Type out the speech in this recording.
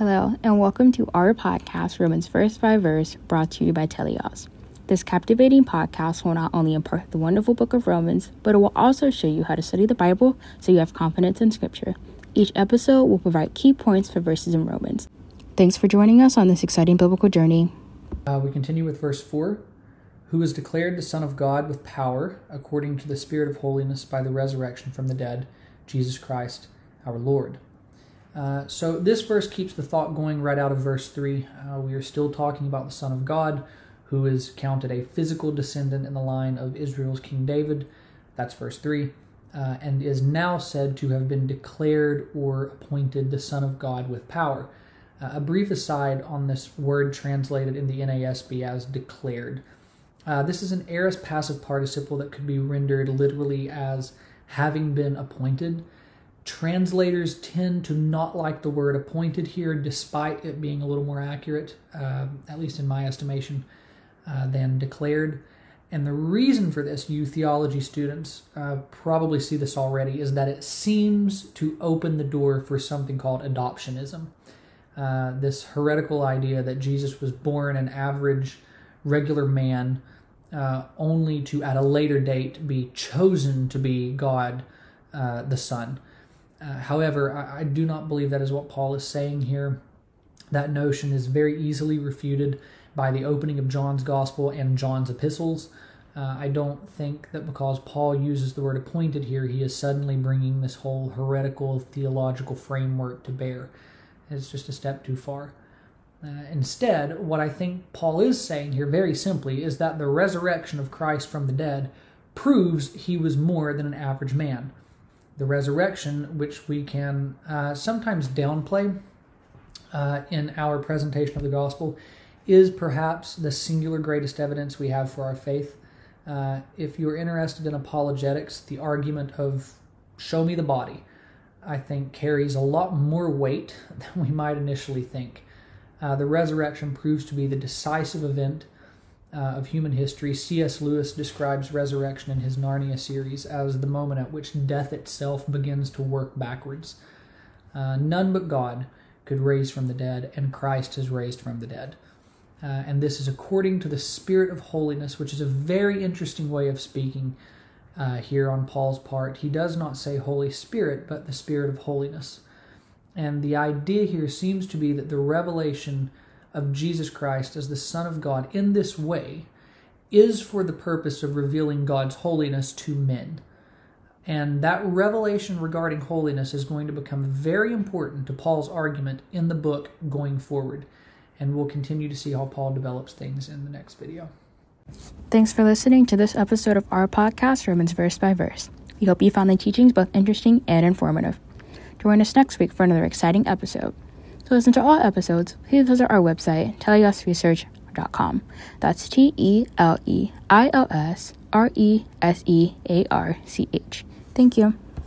Hello, and welcome to our podcast, Romans Verse by Verse, brought to you by Teleios. This captivating podcast will not only impart the wonderful book of Romans, but it will also show you how to study the Bible so you have confidence in Scripture. Each episode will provide key points for verses in Romans. Thanks for joining us on this exciting biblical journey. Uh, we continue with verse 4 Who was declared the Son of God with power, according to the Spirit of holiness by the resurrection from the dead, Jesus Christ our Lord. Uh, so this verse keeps the thought going right out of verse 3. Uh, we are still talking about the Son of God, who is counted a physical descendant in the line of Israel's King David. That's verse 3. Uh, and is now said to have been declared or appointed the Son of God with power. Uh, a brief aside on this word translated in the NASB as declared. Uh, this is an aorist passive participle that could be rendered literally as having been appointed. Translators tend to not like the word appointed here, despite it being a little more accurate, uh, at least in my estimation, uh, than declared. And the reason for this, you theology students uh, probably see this already, is that it seems to open the door for something called adoptionism. Uh, this heretical idea that Jesus was born an average, regular man, uh, only to at a later date be chosen to be God uh, the Son. Uh, however, I, I, do not believe that is what Paul is saying here. That notion is very easily refuted by the opening of John's Gospel and John's epistles. Uh, I don't think that because Paul uses the word appointed here, he is suddenly bringing this whole heretical theological framework to bear. It's just a step too far. Uh, instead, what I think Paul is saying here, very simply, is that the resurrection of Christ from the dead proves he was more than an average man the resurrection, which we can uh, sometimes downplay uh, in our presentation of the gospel, is perhaps the singular greatest evidence we have for our faith. Uh, if you're interested in apologetics, the argument of show me the body, I think, carries a lot more weight than we might initially think. Uh, the resurrection proves to be the decisive event uh, of human history, C.S. Lewis describes resurrection in his Narnia series as the moment at which death itself begins to work backwards. Uh, none but God could raise from the dead, and Christ has raised from the dead. Uh, and this is according to the Spirit of holiness, which is a very interesting way of speaking uh, here on Paul's part. He does not say Holy Spirit, but the Spirit of holiness. And the idea here seems to be that the revelation of Jesus Christ as the Son of God in this way is for the purpose of revealing God's holiness to men. And that revelation regarding holiness is going to become very important to Paul's argument in the book going forward. And we'll continue to see how Paul develops things in the next video. Thanks for listening to this episode of our podcast, Romans Verse by Verse. We hope you found the teachings both interesting and informative. Join us next week for another exciting episode. To listen to all episodes, please visit our website, teleiosresearch.com. That's T E L E I O S R E S E A R C H. Thank you.